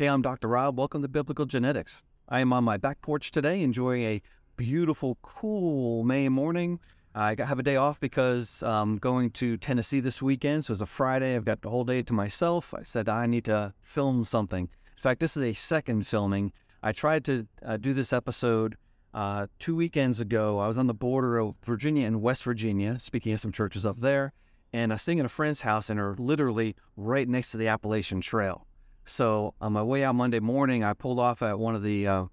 Hey, I'm Dr. Rob. Welcome to Biblical Genetics. I am on my back porch today enjoying a beautiful, cool May morning. I have a day off because I'm going to Tennessee this weekend. So it's a Friday. I've got the whole day to myself. I said I need to film something. In fact, this is a second filming. I tried to uh, do this episode uh, two weekends ago. I was on the border of Virginia and West Virginia, speaking at some churches up there, and I was staying at a friend's house and are literally right next to the Appalachian Trail. So on my way out Monday morning, I pulled off at one of the uh,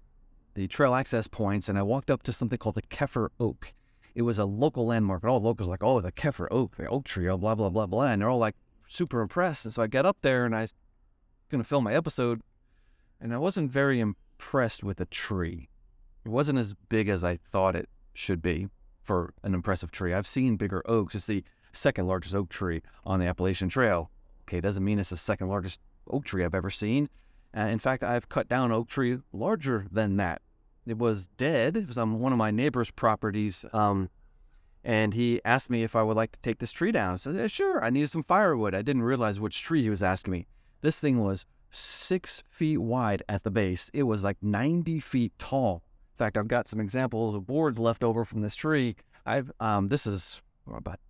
the trail access points, and I walked up to something called the Keffer Oak. It was a local landmark, and all the locals were like, "Oh, the Keffer Oak, the oak tree, oh, blah blah blah blah," and they're all like super impressed. And so I got up there, and I was going to film my episode, and I wasn't very impressed with the tree. It wasn't as big as I thought it should be for an impressive tree. I've seen bigger oaks. It's the second largest oak tree on the Appalachian Trail. Okay, it doesn't mean it's the second largest oak tree I've ever seen. Uh, in fact, I've cut down oak tree larger than that. It was dead. It was on one of my neighbor's properties. Um, and he asked me if I would like to take this tree down. I said, yeah, sure. I needed some firewood. I didn't realize which tree he was asking me. This thing was six feet wide at the base. It was like 90 feet tall. In fact, I've got some examples of boards left over from this tree. I've um, this is about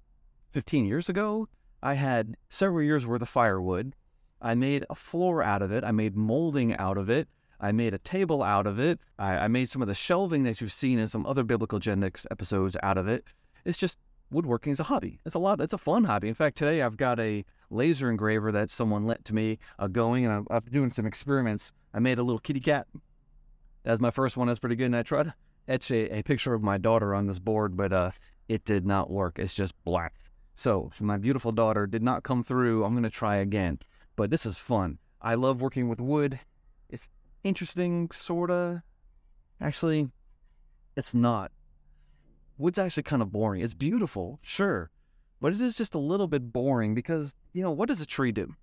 15 years ago. I had several years worth of firewood. I made a floor out of it. I made molding out of it. I made a table out of it. I, I made some of the shelving that you've seen in some other biblical genetics episodes out of it. It's just woodworking is a hobby. It's a lot. It's a fun hobby. In fact, today I've got a laser engraver that someone lent to me uh, going, and I'm, I'm, doing some experiments. I made a little kitty cat. That's my first one. That's pretty good. And I tried to etch a, a picture of my daughter on this board, but uh, it did not work. It's just black. So my beautiful daughter did not come through. I'm going to try again but this is fun. I love working with wood. It's interesting, sorta. Actually, it's not. Wood's actually kind of boring. It's beautiful, sure, but it is just a little bit boring because you know what does a tree do?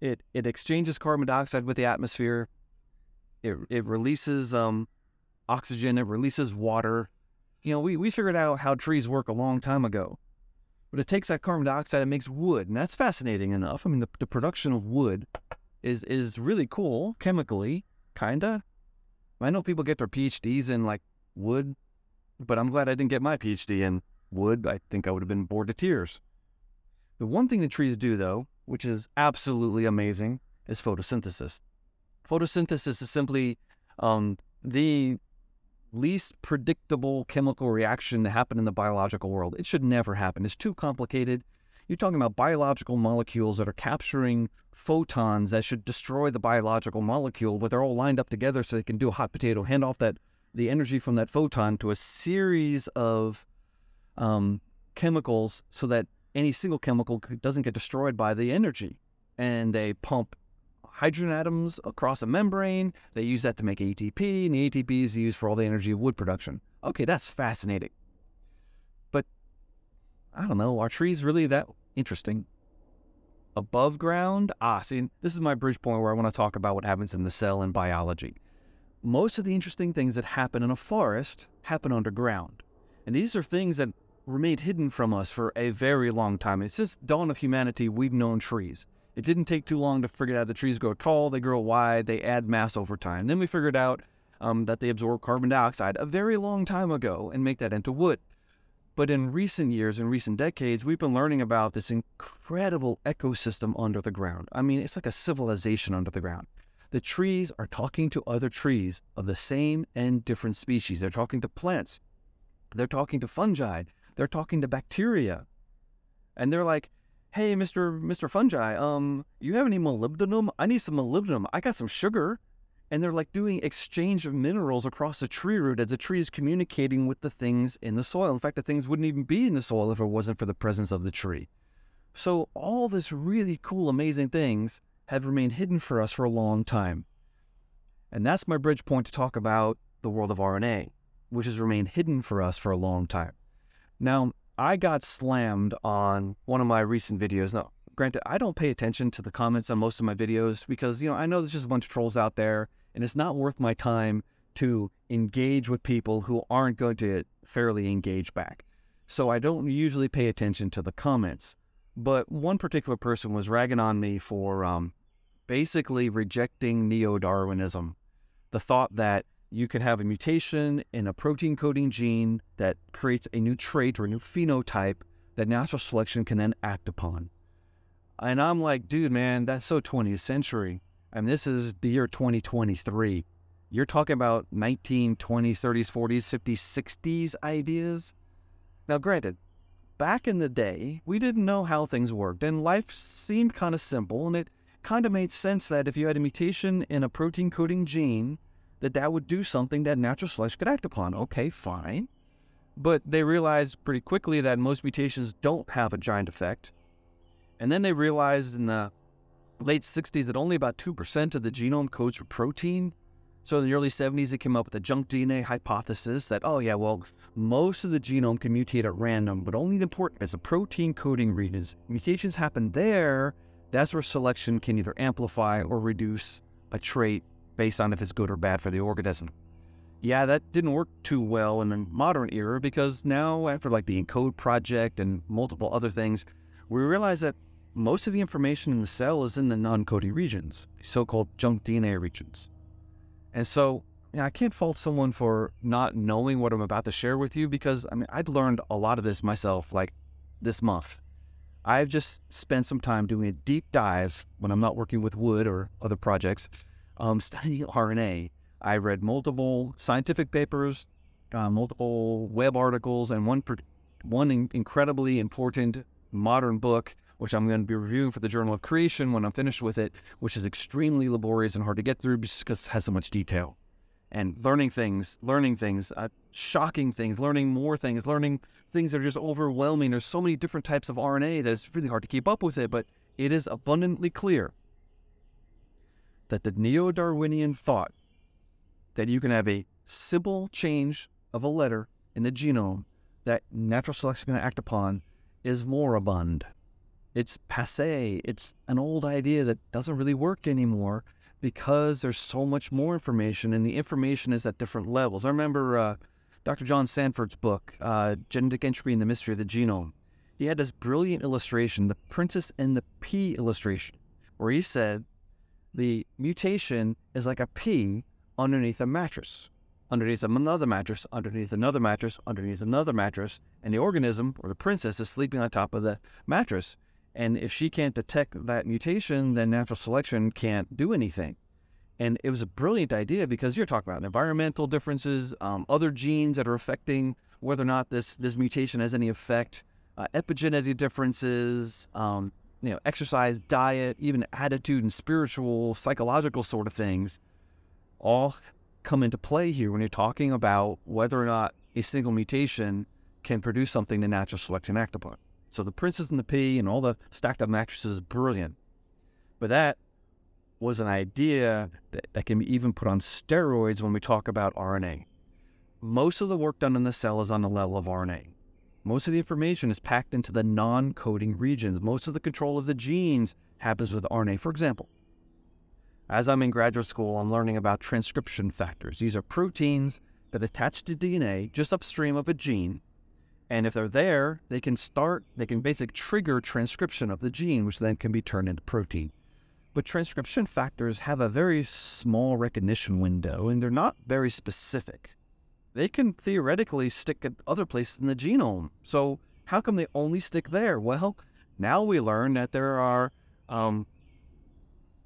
It it exchanges carbon dioxide with the atmosphere. It it releases um, oxygen. It releases water. You know, we we figured out how trees work a long time ago. But it takes that carbon dioxide and makes wood, and that's fascinating enough. I mean, the, the production of wood is is really cool chemically, kinda. I know people get their PhDs in like wood, but I'm glad I didn't get my PhD in wood. I think I would have been bored to tears. The one thing the trees do, though, which is absolutely amazing, is photosynthesis. Photosynthesis is simply um, the least predictable chemical reaction to happen in the biological world. It should never happen. It's too complicated. You're talking about biological molecules that are capturing photons that should destroy the biological molecule, but they're all lined up together so they can do a hot potato, hand off that the energy from that photon to a series of um, chemicals so that any single chemical doesn't get destroyed by the energy. And they pump hydrogen atoms across a membrane. They use that to make ATP, and the ATP is used for all the energy of wood production. Okay, that's fascinating. But I don't know, are trees really that interesting? Above ground? Ah, see, this is my bridge point where I want to talk about what happens in the cell in biology. Most of the interesting things that happen in a forest happen underground. And these are things that remained hidden from us for a very long time. It's since dawn of humanity we've known trees. It didn't take too long to figure out the trees grow tall, they grow wide, they add mass over time. Then we figured out um, that they absorb carbon dioxide a very long time ago and make that into wood. But in recent years, in recent decades, we've been learning about this incredible ecosystem under the ground. I mean, it's like a civilization under the ground. The trees are talking to other trees of the same and different species. They're talking to plants. They're talking to fungi. They're talking to bacteria. And they're like, hey, Mr. Mr. Fungi, um, you have any molybdenum? I need some molybdenum. I got some sugar. And they're like doing exchange of minerals across the tree root as the tree is communicating with the things in the soil. In fact, the things wouldn't even be in the soil if it wasn't for the presence of the tree. So all this really cool, amazing things have remained hidden for us for a long time. And that's my bridge point to talk about the world of RNA, which has remained hidden for us for a long time. Now, I got slammed on one of my recent videos. Now, granted, I don't pay attention to the comments on most of my videos because, you know, I know there's just a bunch of trolls out there and it's not worth my time to engage with people who aren't going to fairly engage back. So I don't usually pay attention to the comments. But one particular person was ragging on me for um, basically rejecting neo Darwinism, the thought that you could have a mutation in a protein coding gene that creates a new trait or a new phenotype that natural selection can then act upon. And I'm like, dude, man, that's so 20th century. I mean, this is the year 2023. You're talking about 1920s, 30s, 40s, 50s, 60s ideas. Now, granted, back in the day, we didn't know how things worked, and life seemed kind of simple, and it kind of made sense that if you had a mutation in a protein coding gene, that that would do something that natural selection could act upon. Okay, fine. But they realized pretty quickly that most mutations don't have a giant effect. And then they realized in the late 60s that only about 2% of the genome codes for protein. So in the early 70s, they came up with the junk DNA hypothesis that, oh, yeah, well, most of the genome can mutate at random, but only the important bits, the protein coding regions. Mutations happen there. That's where selection can either amplify or reduce a trait based on if it's good or bad for the organism. Yeah, that didn't work too well in the modern era because now, after like the ENCODE project and multiple other things, we realize that most of the information in the cell is in the non coding regions, so called junk DNA regions. And so, yeah, I can't fault someone for not knowing what I'm about to share with you because I mean, I'd learned a lot of this myself like this month. I've just spent some time doing a deep dive when I'm not working with wood or other projects, um, studying RNA. I read multiple scientific papers, uh, multiple web articles, and one one incredibly important modern book, which I'm going to be reviewing for the Journal of Creation when I'm finished with it, which is extremely laborious and hard to get through because it has so much detail. And learning things, learning things, uh, shocking things, learning more things, learning things that are just overwhelming. There's so many different types of RNA that it's really hard to keep up with it, but it is abundantly clear that the neo Darwinian thought that you can have a simple change of a letter in the genome that natural selection can act upon is moribund. It's passe. It's an old idea that doesn't really work anymore because there's so much more information, and the information is at different levels. I remember uh, Dr. John Sanford's book, uh, Genetic Entropy and the Mystery of the Genome. He had this brilliant illustration, the Princess and the Pea illustration, where he said the mutation is like a pea underneath a mattress underneath another mattress, underneath another mattress, underneath another mattress, and the organism or the princess is sleeping on top of the mattress. And if she can't detect that mutation, then natural selection can't do anything. And it was a brilliant idea because you're talking about environmental differences, um, other genes that are affecting whether or not this this mutation has any effect, uh, epigenetic differences, um, you know, exercise, diet, even attitude and spiritual, psychological sort of things, all come into play here when you're talking about whether or not a single mutation can produce something the natural selection act upon. So the princess and the pea and all the stacked up mattresses is brilliant. But that was an idea that, that can be even put on steroids when we talk about RNA. Most of the work done in the cell is on the level of RNA. Most of the information is packed into the non coding regions. Most of the control of the genes happens with RNA. For example, as I'm in graduate school, I'm learning about transcription factors. These are proteins that attach to DNA just upstream of a gene. And if they're there, they can start, they can basically trigger transcription of the gene, which then can be turned into protein. But transcription factors have a very small recognition window and they're not very specific. They can theoretically stick at other places in the genome. So, how come they only stick there? Well, now we learn that there are um,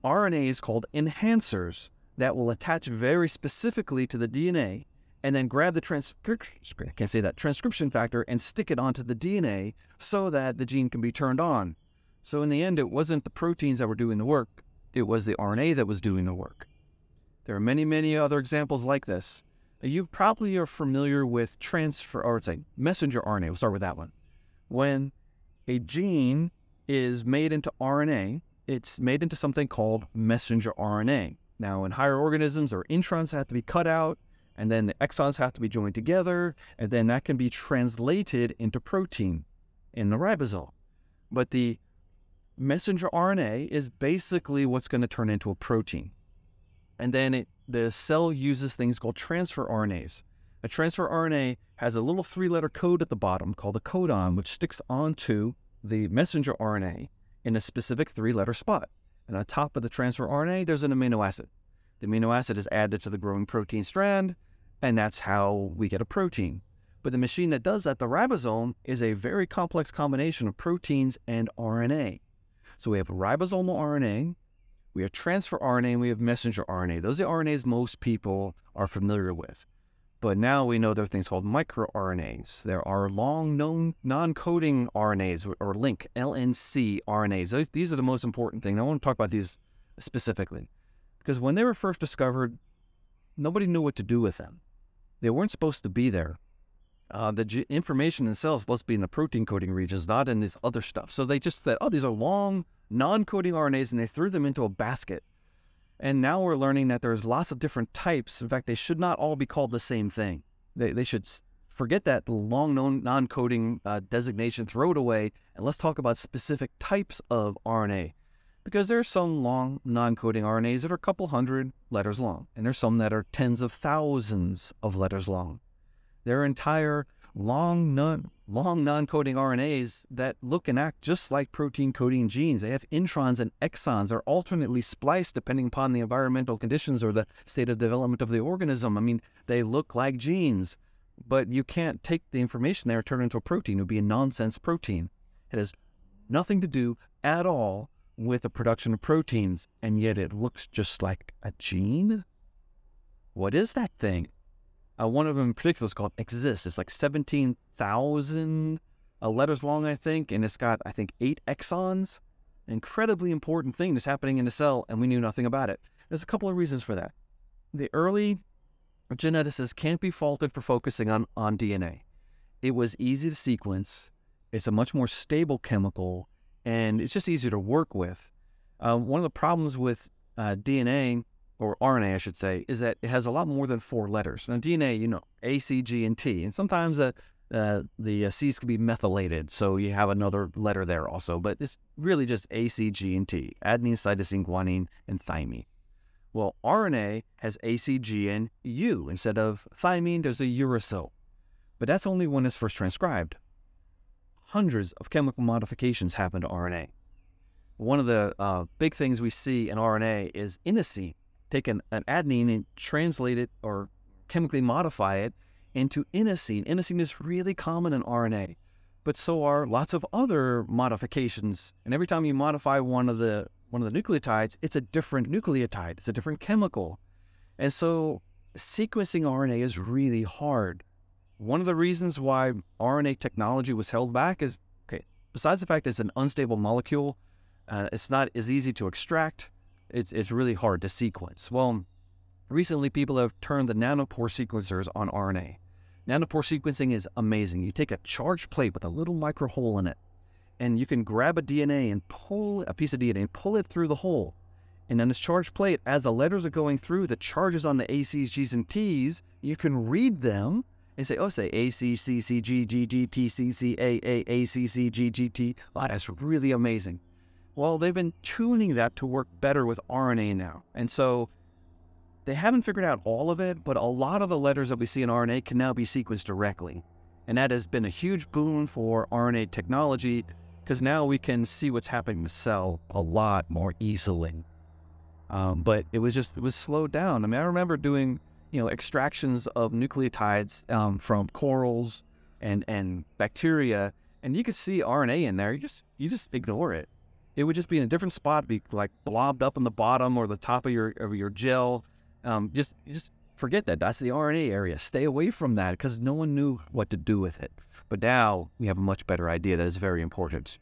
RNAs called enhancers that will attach very specifically to the DNA and then grab the transcription I can't say that transcription factor and stick it onto the DNA so that the gene can be turned on. So in the end it wasn't the proteins that were doing the work, it was the RNA that was doing the work. There are many, many other examples like this. You probably are familiar with transfer or say messenger RNA. We'll start with that one. When a gene is made into RNA, it's made into something called messenger RNA. Now, in higher organisms, our introns have to be cut out, and then the exons have to be joined together, and then that can be translated into protein in the ribosome. But the messenger RNA is basically what's going to turn into a protein. And then it, the cell uses things called transfer RNAs. A transfer RNA has a little three letter code at the bottom called a codon, which sticks onto the messenger RNA in a specific three letter spot. And on top of the transfer RNA, there's an amino acid. The amino acid is added to the growing protein strand, and that's how we get a protein. But the machine that does that, the ribosome, is a very complex combination of proteins and RNA. So we have ribosomal RNA, we have transfer RNA, and we have messenger RNA. Those are RNAs most people are familiar with. But now we know there are things called microRNAs. There are long known non-coding RNAs or link LNC RNAs. Those, these are the most important thing. I want to talk about these specifically because when they were first discovered, nobody knew what to do with them. They weren't supposed to be there. Uh, the g- information in cells must be in the protein coding regions, not in this other stuff. So they just said, oh, these are long non-coding RNAs, and they threw them into a basket and now we're learning that there's lots of different types. In fact, they should not all be called the same thing. They, they should forget that long known non coding uh, designation, throw it away, and let's talk about specific types of RNA. Because there are some long non coding RNAs that are a couple hundred letters long, and there's some that are tens of thousands of letters long. There are entire long non long non-coding RNAs that look and act just like protein coding genes. They have introns and exons are alternately spliced depending upon the environmental conditions or the state of development of the organism. I mean, they look like genes, but you can't take the information there and turn it into a protein. It would be a nonsense protein. It has nothing to do at all with the production of proteins, and yet it looks just like a gene. What is that thing? Uh, one of them in particular is called XIST. It's like 17,000 uh, letters long, I think, and it's got, I think, eight exons. Incredibly important thing that's happening in the cell, and we knew nothing about it. There's a couple of reasons for that. The early geneticists can't be faulted for focusing on, on DNA. It was easy to sequence, it's a much more stable chemical, and it's just easier to work with. Uh, one of the problems with uh, DNA or RNA, I should say, is that it has a lot more than four letters. Now, DNA, you know, A, C, G, and T, and sometimes the uh, the uh, C's can be methylated, so you have another letter there also. But it's really just A, C, G, and T: adenine, cytosine, guanine, and thymine. Well, RNA has A, C, G, and U instead of thymine. There's a uracil, but that's only when it's first transcribed. Hundreds of chemical modifications happen to RNA. One of the uh, big things we see in RNA is inosine take an, an adenine and translate it or chemically modify it into inosine. Inosine is really common in RNA, but so are lots of other modifications. And every time you modify one of the one of the nucleotides, it's a different nucleotide. It's a different chemical. And so sequencing RNA is really hard. One of the reasons why RNA technology was held back is okay, besides the fact that it's an unstable molecule, uh, it's not as easy to extract it's, it's really hard to sequence. Well, recently people have turned the nanopore sequencers on RNA. Nanopore sequencing is amazing. You take a charged plate with a little micro hole in it, and you can grab a DNA and pull a piece of DNA and pull it through the hole. And on this charged plate, as the letters are going through, the charges on the ACs, Gs, and Ts, you can read them and say, oh, say A, C, C, C, G, G, G, T, C, C, A, A, A, C, C, G, G, T. Oh, that's really amazing. Well, they've been tuning that to work better with RNA now. And so they haven't figured out all of it, but a lot of the letters that we see in RNA can now be sequenced directly. And that has been a huge boon for RNA technology because now we can see what's happening in the cell a lot more easily. Um, but it was just, it was slowed down. I mean, I remember doing, you know, extractions of nucleotides um, from corals and, and bacteria, and you could see RNA in there. You just, you just ignore it it would just be in a different spot, be like blobbed up in the bottom or the top of your of your gel. Um, just just forget that. That's the RNA area. Stay away from that because no one knew what to do with it. But now we have a much better idea. That is very important.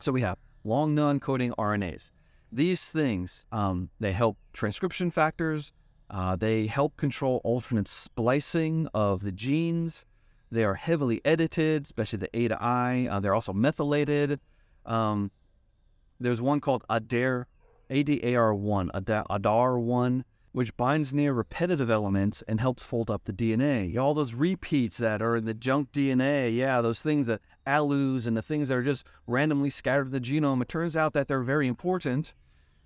So we have long non-coding RNAs. These things um, they help transcription factors. Uh, they help control alternate splicing of the genes. They are heavily edited, especially the A to I. Uh, they're also methylated. Um, there's one called ADAR, ADAR1, ADAR1, which binds near repetitive elements and helps fold up the DNA. All those repeats that are in the junk DNA, yeah, those things, the ALUs and the things that are just randomly scattered in the genome, it turns out that they're very important.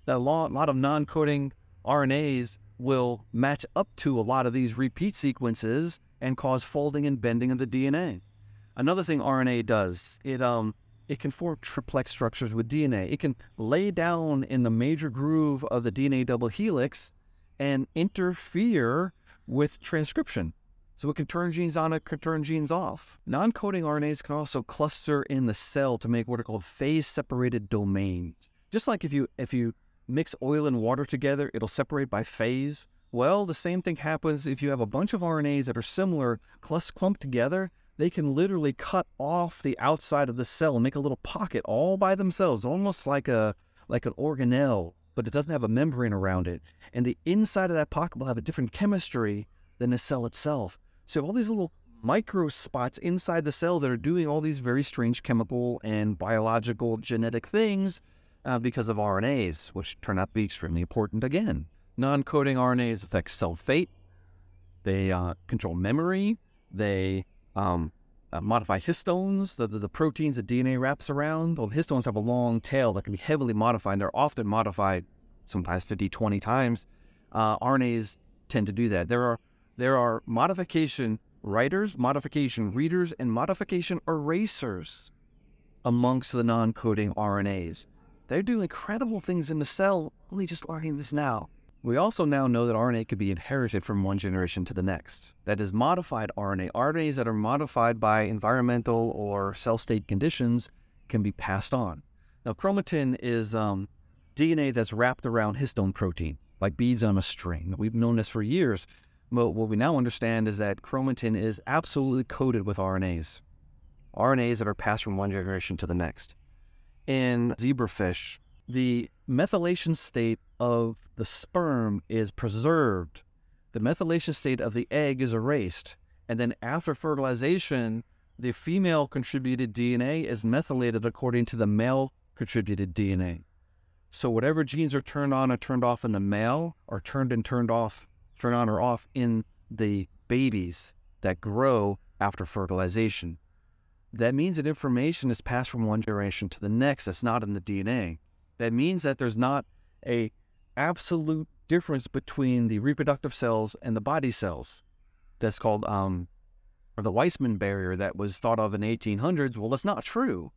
That a lot, lot of non coding RNAs will match up to a lot of these repeat sequences and cause folding and bending of the DNA. Another thing RNA does, it um it can form triplex structures with DNA. It can lay down in the major groove of the DNA double helix and interfere with transcription. So it can turn genes on, it can turn genes off. Non coding RNAs can also cluster in the cell to make what are called phase separated domains. Just like if you if you mix oil and water together, it'll separate by phase. Well, the same thing happens if you have a bunch of RNAs that are similar, clumped together. They can literally cut off the outside of the cell and make a little pocket all by themselves, almost like a like an organelle, but it doesn't have a membrane around it. And the inside of that pocket will have a different chemistry than the cell itself. So all these little micro spots inside the cell that are doing all these very strange chemical and biological genetic things uh, because of RNAs, which turn out to be extremely important again. Non coding RNAs affect cell fate, they uh, control memory, they um, uh, modify histones, the, the, the, proteins that DNA wraps around. Well, histones have a long tail that can be heavily modified. They're often modified sometimes 50, 20 times. Uh, RNAs tend to do that. There are there are modification writers, modification readers, and modification erasers amongst the non-coding RNAs. They're doing incredible things in the cell, only just learning this now. We also now know that RNA could be inherited from one generation to the next. That is modified RNA. RNAs that are modified by environmental or cell state conditions can be passed on. Now, chromatin is um, DNA that's wrapped around histone protein, like beads on a string. We've known this for years. But what we now understand is that chromatin is absolutely coated with RNAs, RNAs that are passed from one generation to the next. In zebrafish, the methylation state of the sperm is preserved. The methylation state of the egg is erased. And then after fertilization, the female contributed DNA is methylated according to the male contributed DNA. So whatever genes are turned on or turned off in the male are turned and turned off, turned on or off in the babies that grow after fertilization. That means that information is passed from one generation to the next that's not in the DNA. That means that there's not a absolute difference between the reproductive cells and the body cells. That's called um, or the Weismann barrier that was thought of in the 1800s. Well, that's not true.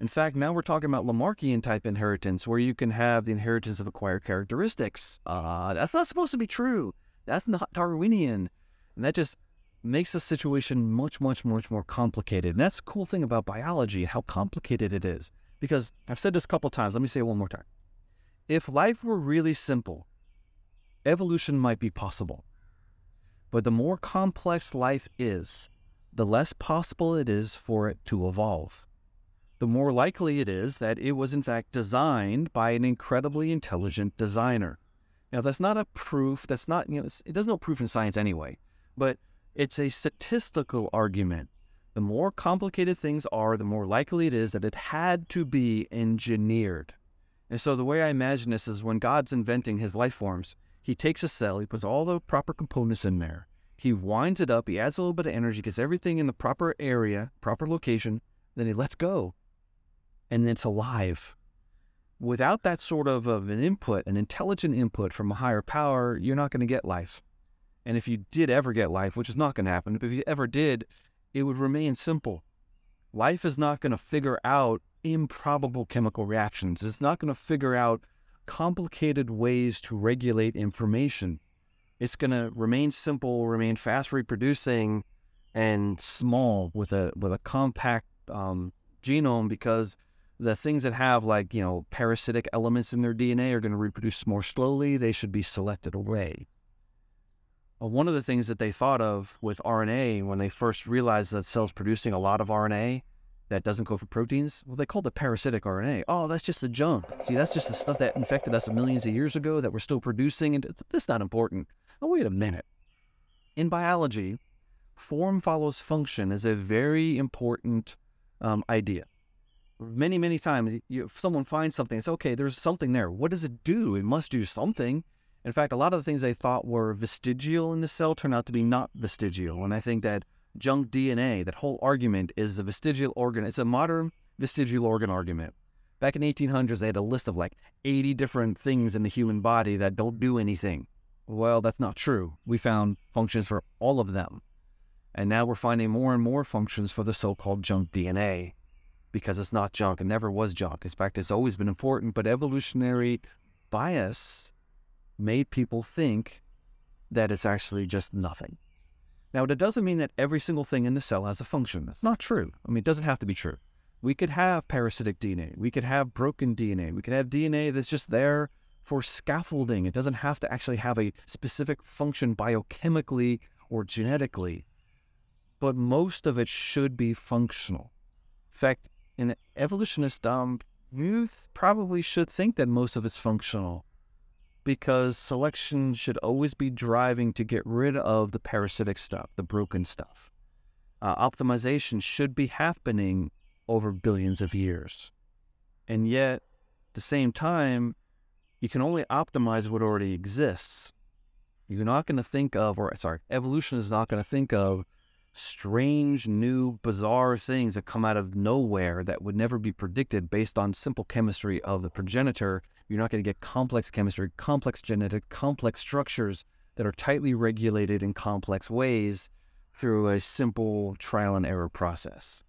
In fact, now we're talking about Lamarckian type inheritance, where you can have the inheritance of acquired characteristics. Uh, that's not supposed to be true. That's not Darwinian. And that just makes the situation much, much, much more complicated. And that's the cool thing about biology, how complicated it is. Because I've said this a couple times. Let me say it one more time. If life were really simple, evolution might be possible. But the more complex life is, the less possible it is for it to evolve. The more likely it is that it was in fact designed by an incredibly intelligent designer. Now, that's not a proof, that's not, you know, it doesn't no proof in science anyway, but it's a statistical argument the more complicated things are, the more likely it is that it had to be engineered. And so the way I imagine this is when God's inventing his life forms, he takes a cell, he puts all the proper components in there, he winds it up, he adds a little bit of energy, gets everything in the proper area, proper location, then he lets go. And then it's alive. Without that sort of, of an input, an intelligent input from a higher power, you're not going to get life. And if you did ever get life, which is not going to happen, but if you ever did, it would remain simple. Life is not going to figure out improbable chemical reactions. It's not going to figure out complicated ways to regulate information. It's going to remain simple, remain fast reproducing, and small with a with a compact um, genome because the things that have like you know parasitic elements in their DNA are going to reproduce more slowly. They should be selected away. Well, one of the things that they thought of with RNA when they first realized that cells producing a lot of RNA that doesn't go for proteins, well, they called it parasitic RNA. Oh, that's just the junk. See, that's just the stuff that infected us millions of years ago that we're still producing, and that's not important. Oh, wait a minute. In biology, form follows function is a very important um, idea. Many, many times, you, if someone finds something, it's okay, there's something there. What does it do? It must do something. In fact, a lot of the things they thought were vestigial in the cell turn out to be not vestigial. And I think that junk DNA, that whole argument is the vestigial organ. It's a modern vestigial organ argument. Back in the 1800s, they had a list of like 80 different things in the human body that don't do anything. Well, that's not true. We found functions for all of them. And now we're finding more and more functions for the so called junk DNA. because it's not junk. It never was junk. In fact, it's always been important, but evolutionary bias made people think that it's actually just nothing. Now, it doesn't mean that every single thing in the cell has a function. That's not true. I mean, it doesn't have to be true. We could have parasitic DNA. We could have broken DNA. We could have DNA that's just there for scaffolding. It doesn't have to actually have a specific function biochemically or genetically, but most of it should be functional. In fact, in evolutionist, um, you probably should think that most of it's functional because selection should always be driving to get rid of the parasitic stuff, the broken stuff. Uh, optimization should be happening over billions of years. And yet, at the same time, you can only optimize what already exists. You're not going to think of, or sorry, evolution is not going to think of strange, new, bizarre things that come out of nowhere that would never be predicted based on simple chemistry of the progenitor. You're not going to get complex chemistry, complex genetic, complex structures that are tightly regulated in complex ways through a simple trial and error process.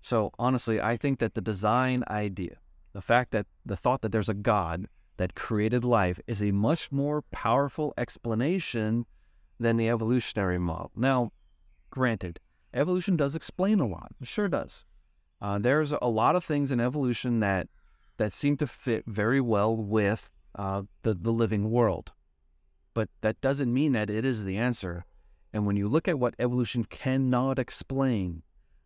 So, honestly, I think that the design idea, the fact that the thought that there's a God that created life is a much more powerful explanation than the evolutionary model. Now, granted, evolution does explain a lot. It sure does. Uh, there's a lot of things in evolution that that seem to fit very well with uh, the the living world, but that doesn't mean that it is the answer. And when you look at what evolution cannot explain,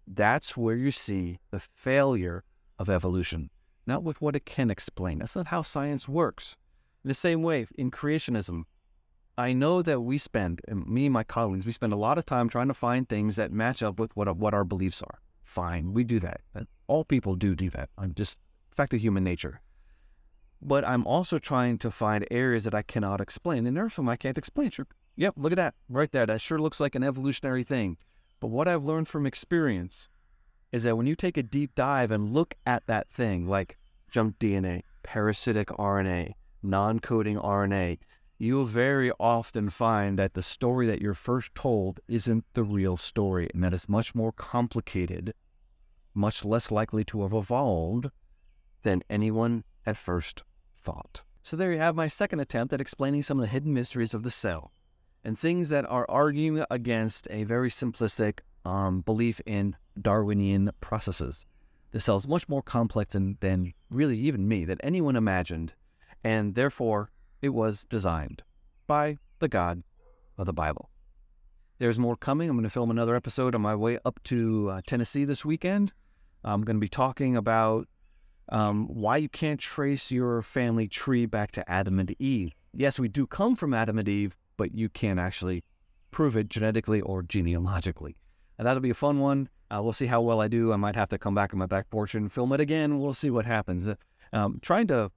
that's where you see the failure of evolution not with what it can explain. That's not how science works. In the same way, in creationism, I know that we spend, me and my colleagues, we spend a lot of time trying to find things that match up with what, what our beliefs are. Fine, we do that. All people do do that. I'm just fact of human nature. But I'm also trying to find areas that I cannot explain. And there's some I can't explain. Sure. Yep, look at that right there. That sure looks like an evolutionary thing. But what I've learned from experience is that when you take a deep dive and look at that thing, like junk DNA, parasitic RNA, non coding RNA, you'll very often find that the story that you're first told isn't the real story and that it's much more complicated, much less likely to have evolved than anyone at first thought. So there you have my second attempt at explaining some of the hidden mysteries of the cell and things that are arguing against a very simplistic um, belief in Darwinian processes. The cell is much more complex than, than really even me, than anyone imagined, and therefore it was designed by the God of the Bible. There's more coming. I'm going to film another episode on my way up to uh, Tennessee this weekend. I'm going to be talking about um, why you can't trace your family tree back to Adam and Eve. Yes, we do come from Adam and Eve, but you can't actually prove it genetically or genealogically. And that'll be a fun one. Uh, we'll see how well I do. I might have to come back on my back porch and film it again. We'll see what happens. Uh, um, trying to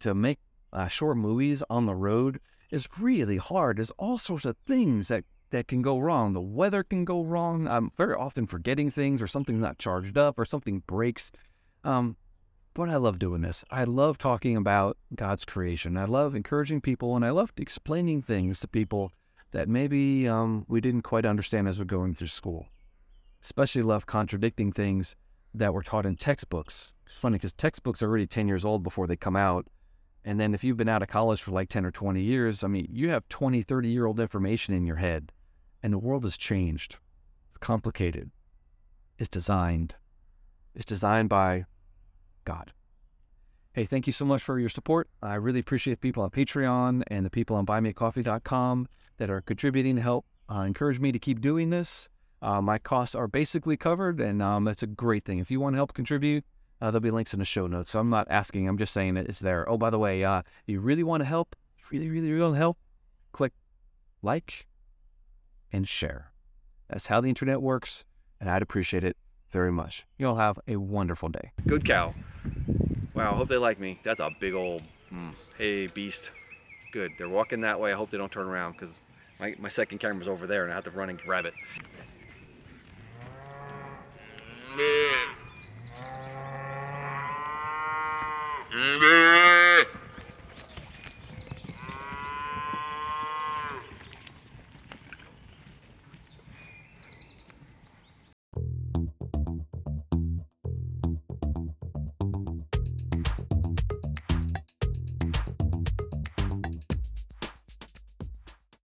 to make uh, short movies on the road is really hard. There's all sorts of things that that can go wrong. The weather can go wrong. I'm very often forgetting things, or something's not charged up, or something breaks. Um, but I love doing this. I love talking about God's creation. I love encouraging people, and I love explaining things to people that maybe um, we didn't quite understand as we're going through school especially love contradicting things that were taught in textbooks. It's funny because textbooks are already 10 years old before they come out. And then if you've been out of college for like 10 or 20 years, I mean, you have 20, 30 year old information in your head, and the world has changed. It's complicated. It's designed. It's designed by God. Hey, thank you so much for your support. I really appreciate the people on Patreon and the people on buymeacoffee.com that are contributing to help uh, encourage me to keep doing this. Uh, my costs are basically covered, and um, that's a great thing. If you want to help contribute, uh, there'll be links in the show notes. So I'm not asking, I'm just saying it's there. Oh, by the way, uh, you really want to help, really, really, really want to help, click like and share. That's how the internet works, and I'd appreciate it very much. You all have a wonderful day. Good cow. Wow, hope they like me. That's a big old, mm, hey beast. Good, they're walking that way. I hope they don't turn around because my, my second camera's over there and I have to run and grab it.